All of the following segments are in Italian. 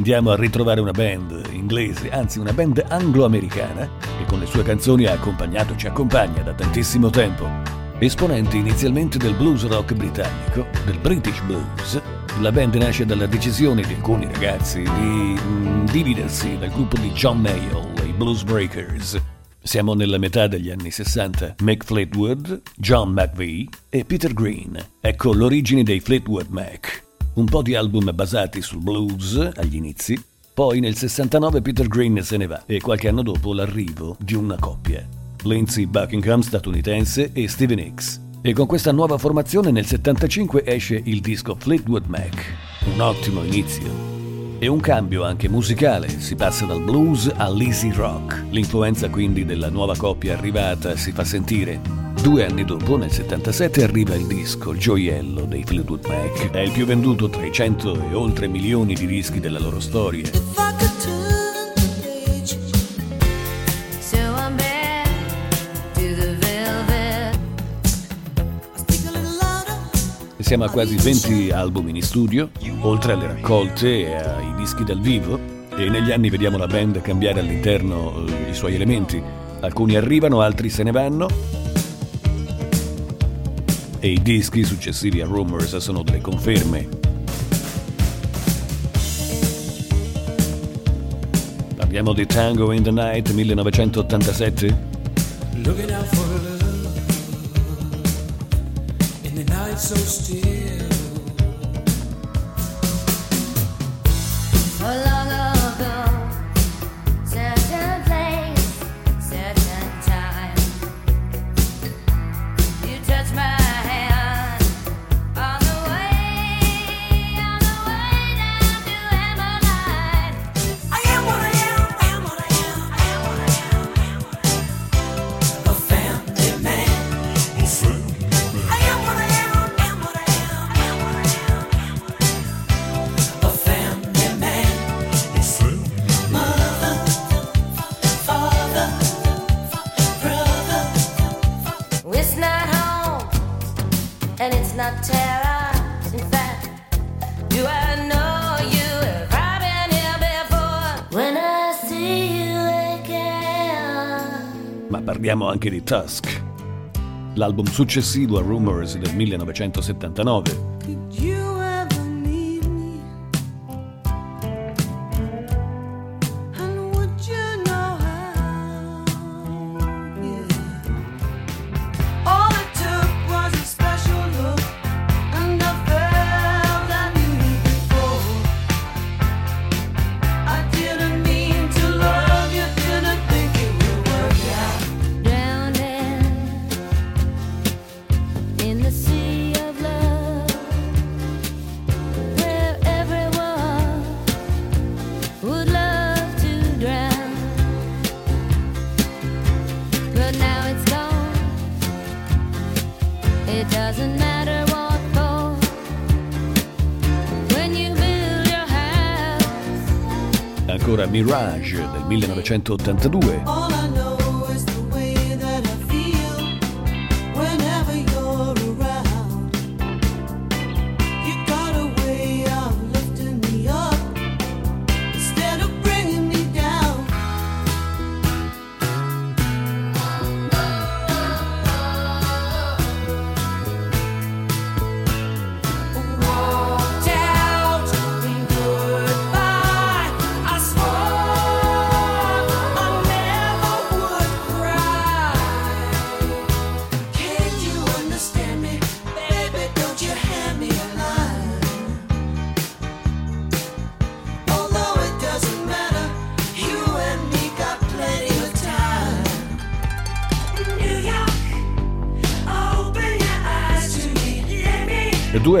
andiamo a ritrovare una band inglese, anzi una band anglo-americana, che con le sue canzoni ha accompagnato e ci accompagna da tantissimo tempo. Esponenti inizialmente del blues rock britannico, del British Blues, la band nasce dalla decisione di alcuni ragazzi di mm, dividersi dal gruppo di John Mayall, i Blues Breakers. Siamo nella metà degli anni 60. Mick Fleetwood, John McVie e Peter Green. Ecco l'origine dei Fleetwood Mac un po' di album basati sul blues agli inizi, poi nel 69 Peter Green se ne va e qualche anno dopo l'arrivo di una coppia, Lindsay Buckingham statunitense e Steven Hicks. E con questa nuova formazione nel 75 esce il disco Fleetwood Mac, un ottimo inizio. E un cambio anche musicale, si passa dal blues all'easy rock. L'influenza quindi della nuova coppia arrivata si fa sentire Due anni dopo, nel 77, arriva il disco, il gioiello dei Fleetwood Mac. È il più venduto tra i 100 e oltre milioni di dischi della loro storia. Siamo a quasi 20 album in studio, oltre alle raccolte e ai dischi dal vivo, e negli anni vediamo la band cambiare all'interno eh, i suoi elementi. Alcuni arrivano, altri se ne vanno, e i dischi successivi a Rumors sono delle conferme. Parliamo di Tango in the Night 1987? Looking out for love in the night so still parliamo anche di Tusk, l'album successivo a Rumors del 1979. Mirage del 1982.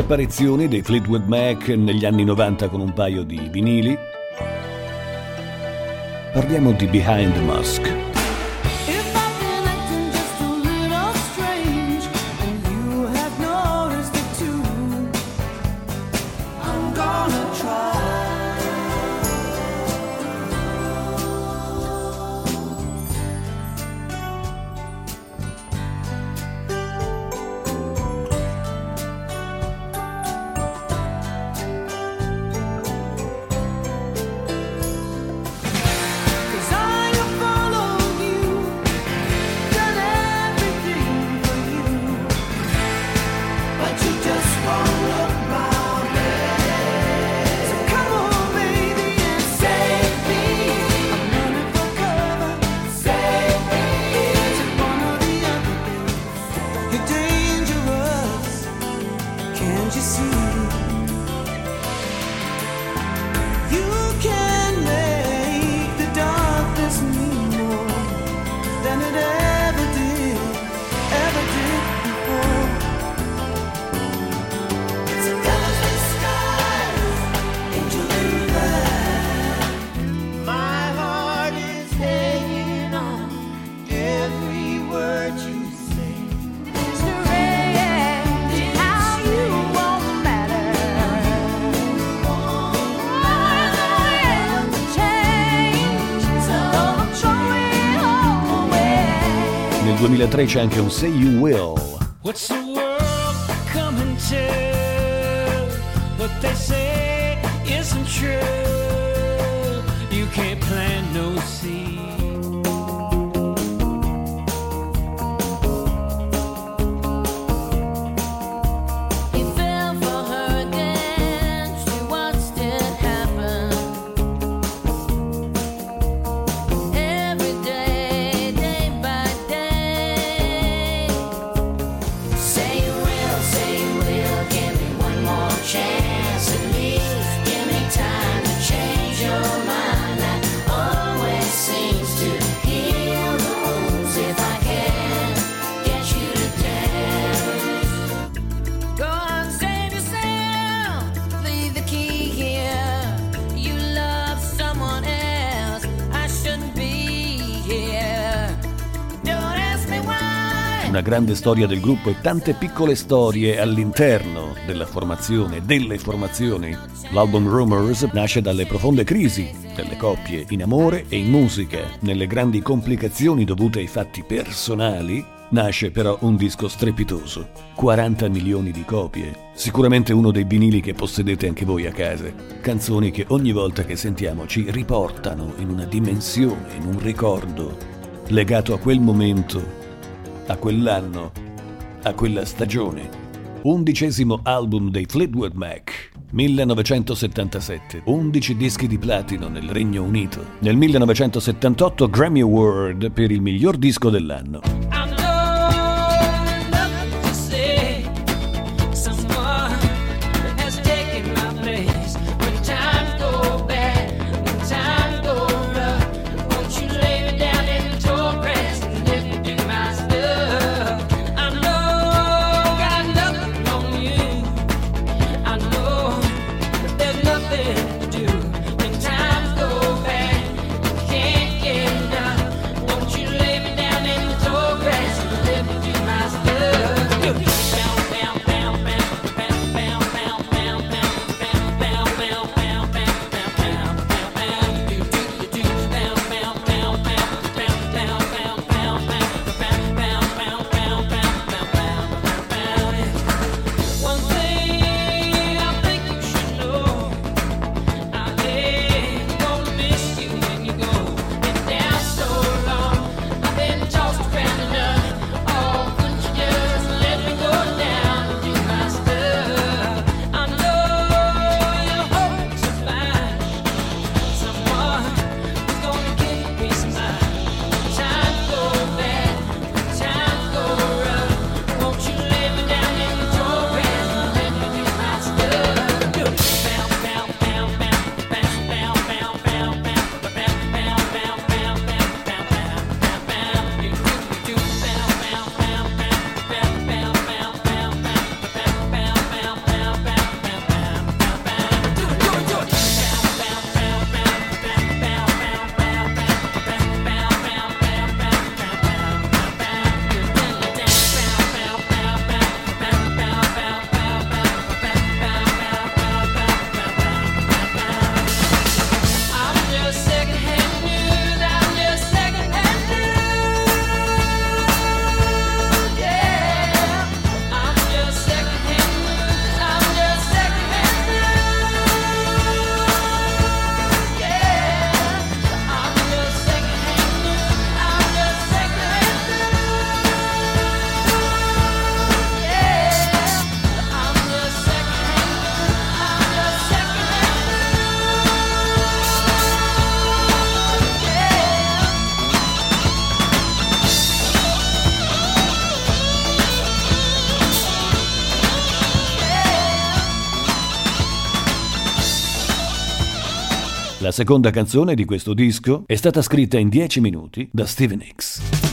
Due apparizioni dei Fleetwood Mac negli anni 90 con un paio di vinili. Parliamo di Behind the Mask. 2003 c'è anche un Say You Will. What's the world coming to? What they say isn't true. You can't plant no seed. Grande storia del gruppo e tante piccole storie all'interno della formazione, delle formazioni. L'album Rumors nasce dalle profonde crisi delle coppie in amore e in musica, nelle grandi complicazioni dovute ai fatti personali Nasce però un disco strepitoso, 40 milioni di copie, sicuramente uno dei vinili che possedete anche voi a casa, canzoni che ogni volta che sentiamo ci riportano in una dimensione, in un ricordo legato a quel momento a quell'anno, a quella stagione. Undicesimo album dei Fleetwood Mac. 1977, 11 dischi di platino nel Regno Unito. Nel 1978 Grammy Award per il miglior disco dell'anno. La seconda canzone di questo disco è stata scritta in 10 minuti da Steven Hicks.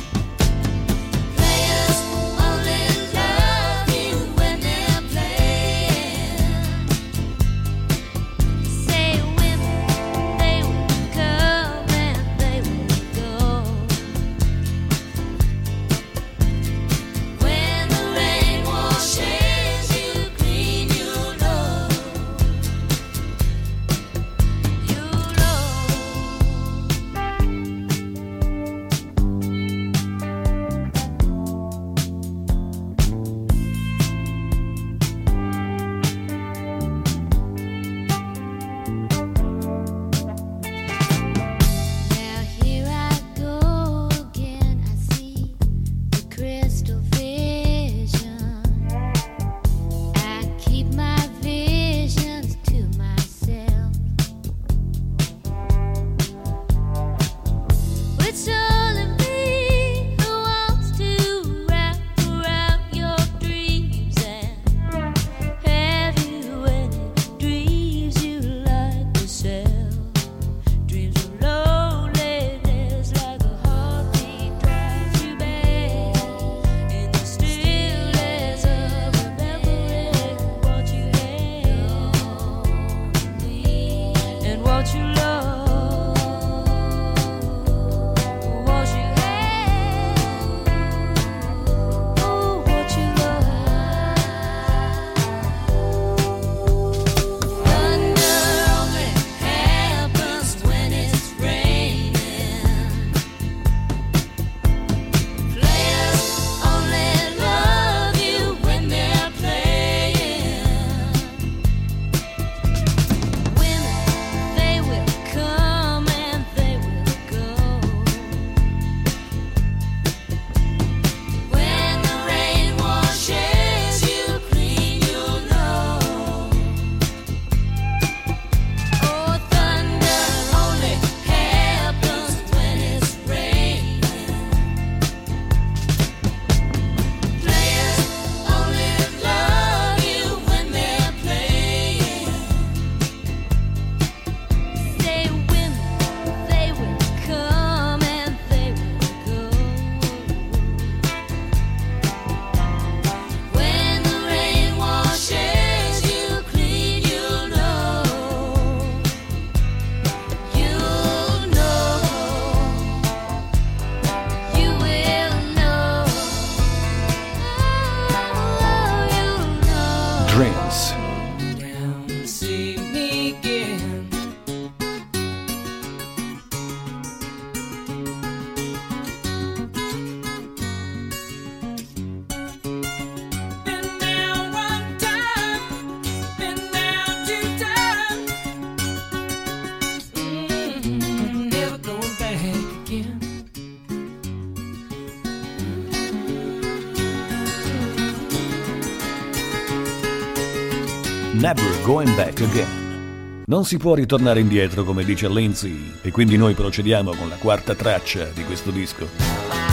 Going Back Again. Non si può ritornare indietro, come dice Lindsay, e quindi noi procediamo con la quarta traccia di questo disco.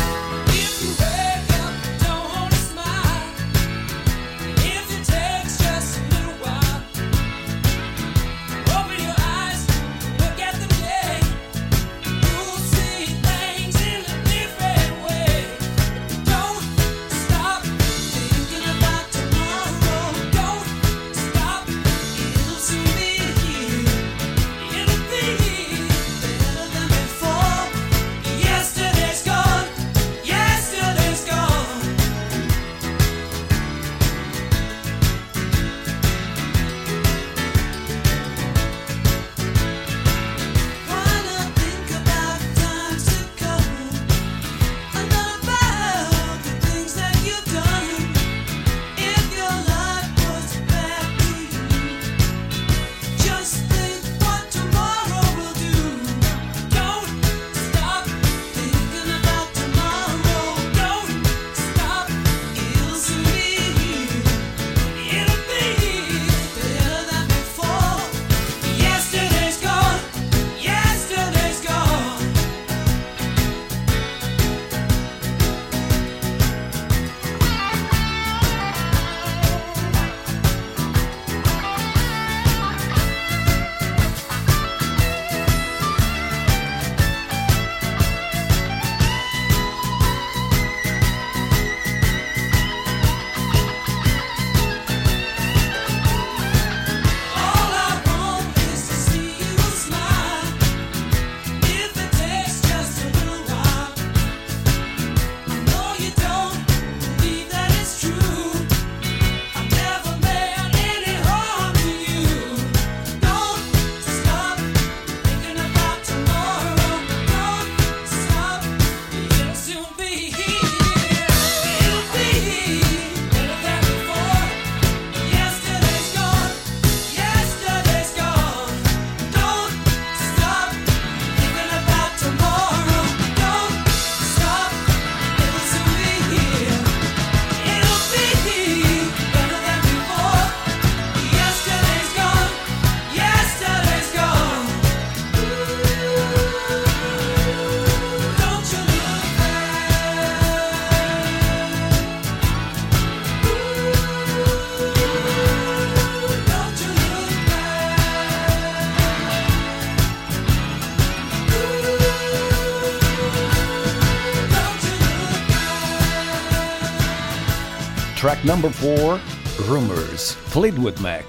Track number four Rumors, Fleetwood Mac,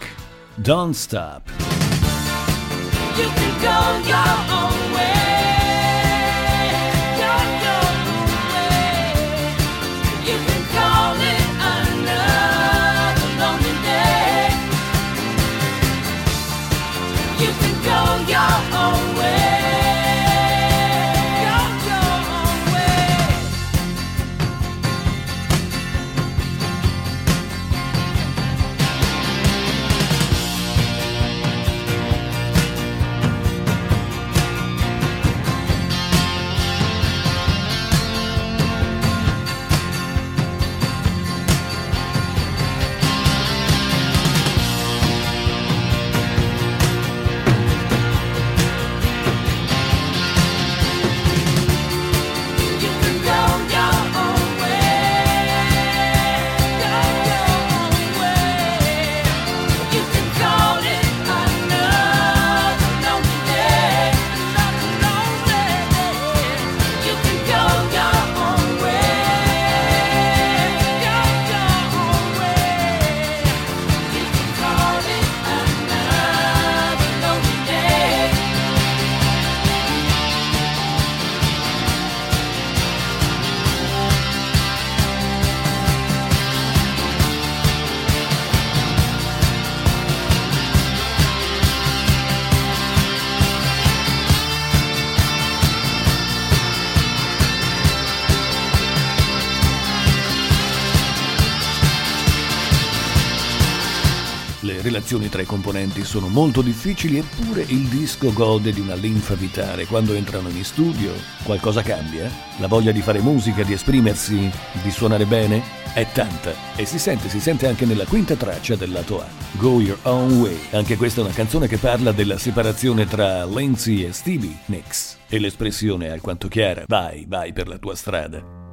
Don't Stop. You relazioni tra i componenti sono molto difficili eppure il disco gode di una linfa vitale. Quando entrano in studio qualcosa cambia? La voglia di fare musica, di esprimersi, di suonare bene? È tanta e si sente, si sente anche nella quinta traccia del lato A, Go Your Own Way. Anche questa è una canzone che parla della separazione tra Lindsay e Stevie Nicks e l'espressione è alquanto chiara, vai, vai per la tua strada.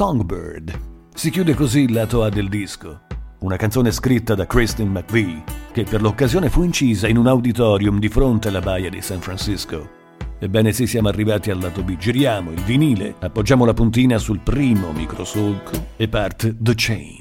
Songbird. Si chiude così il lato A del disco, una canzone scritta da Kristen McVie, che per l'occasione fu incisa in un auditorium di fronte alla baia di San Francisco. Ebbene sì, siamo arrivati al lato B. Giriamo il vinile, appoggiamo la puntina sul primo microsolco e parte The Chain.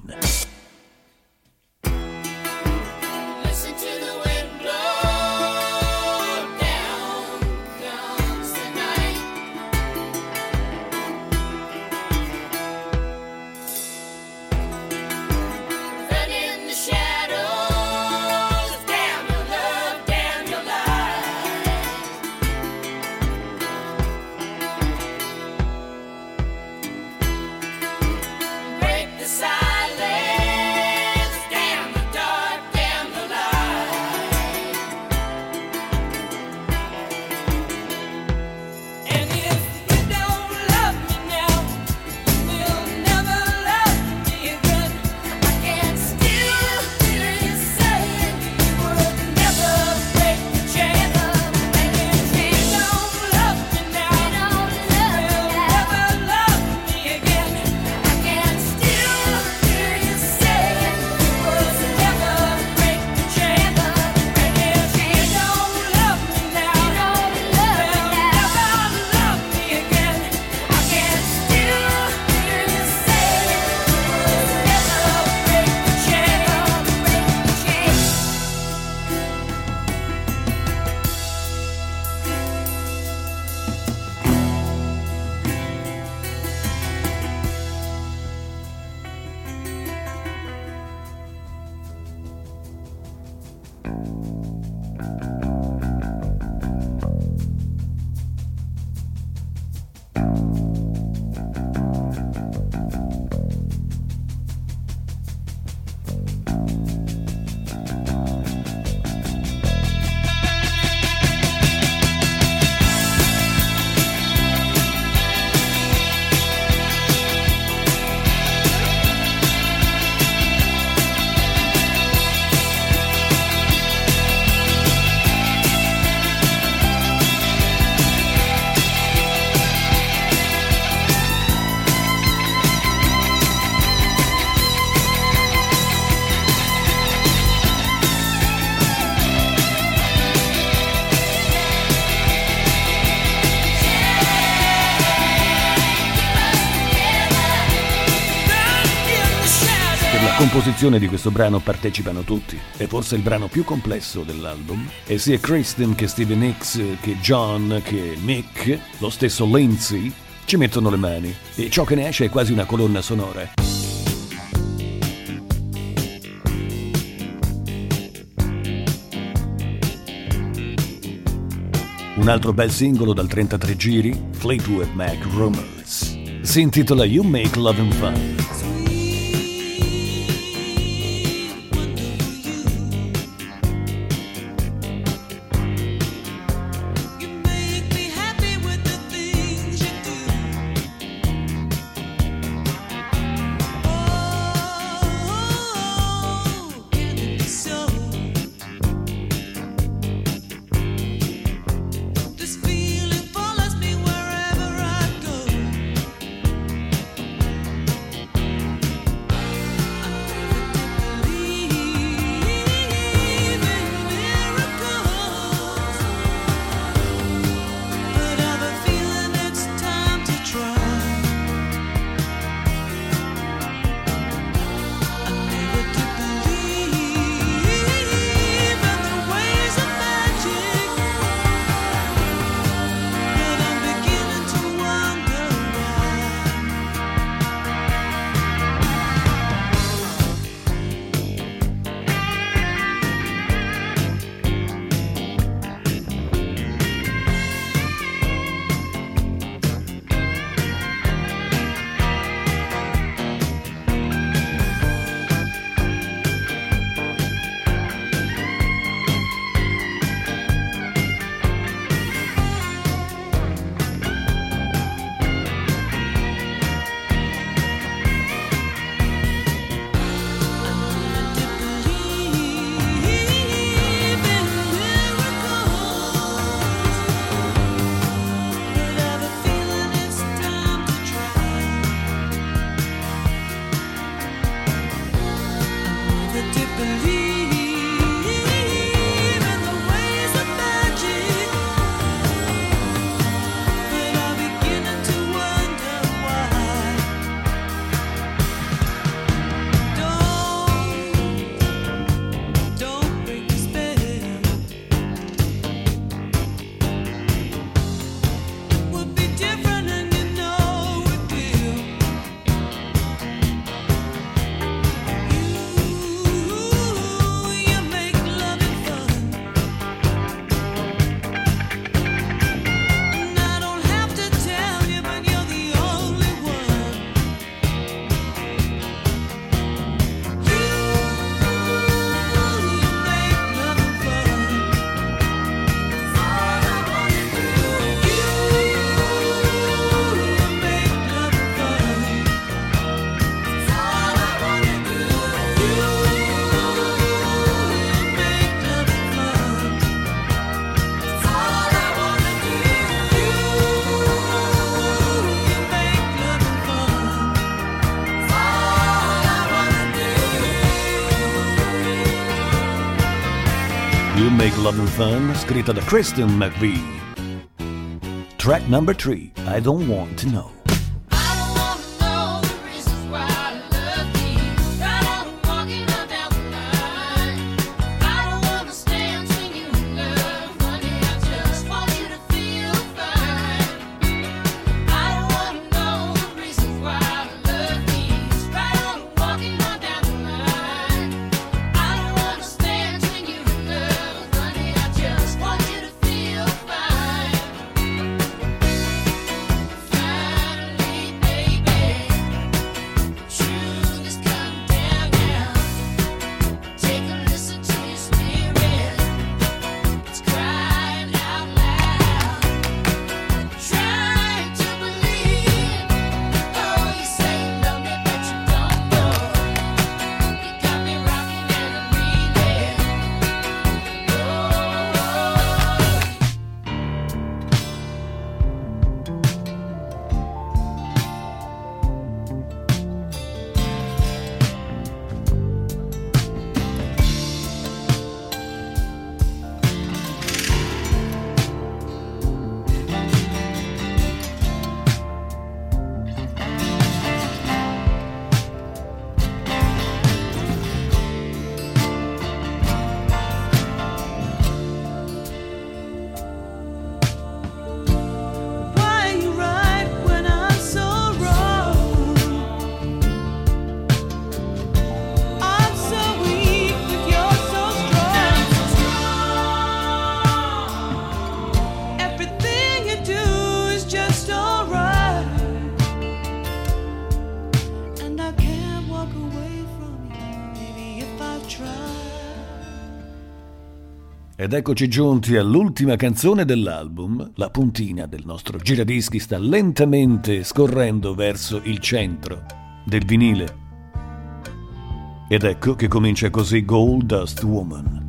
Composizione di questo brano partecipano tutti. È forse il brano più complesso dell'album. E sia Kristen che Steven Hicks, che John, che Mick, lo stesso Lindsay, ci mettono le mani. E ciò che ne esce è quasi una colonna sonora. Un altro bel singolo dal 33 giri, Fleetwood Mac Rumors. Si intitola You Make Love Fun. You Make Love and Fun, scritta da Kristen McVie. Track number 3, I Don't Want to Know. Ed eccoci giunti all'ultima canzone dell'album. La puntina del nostro giradischi sta lentamente scorrendo verso il centro del vinile. Ed ecco che comincia così Gold Dust Woman.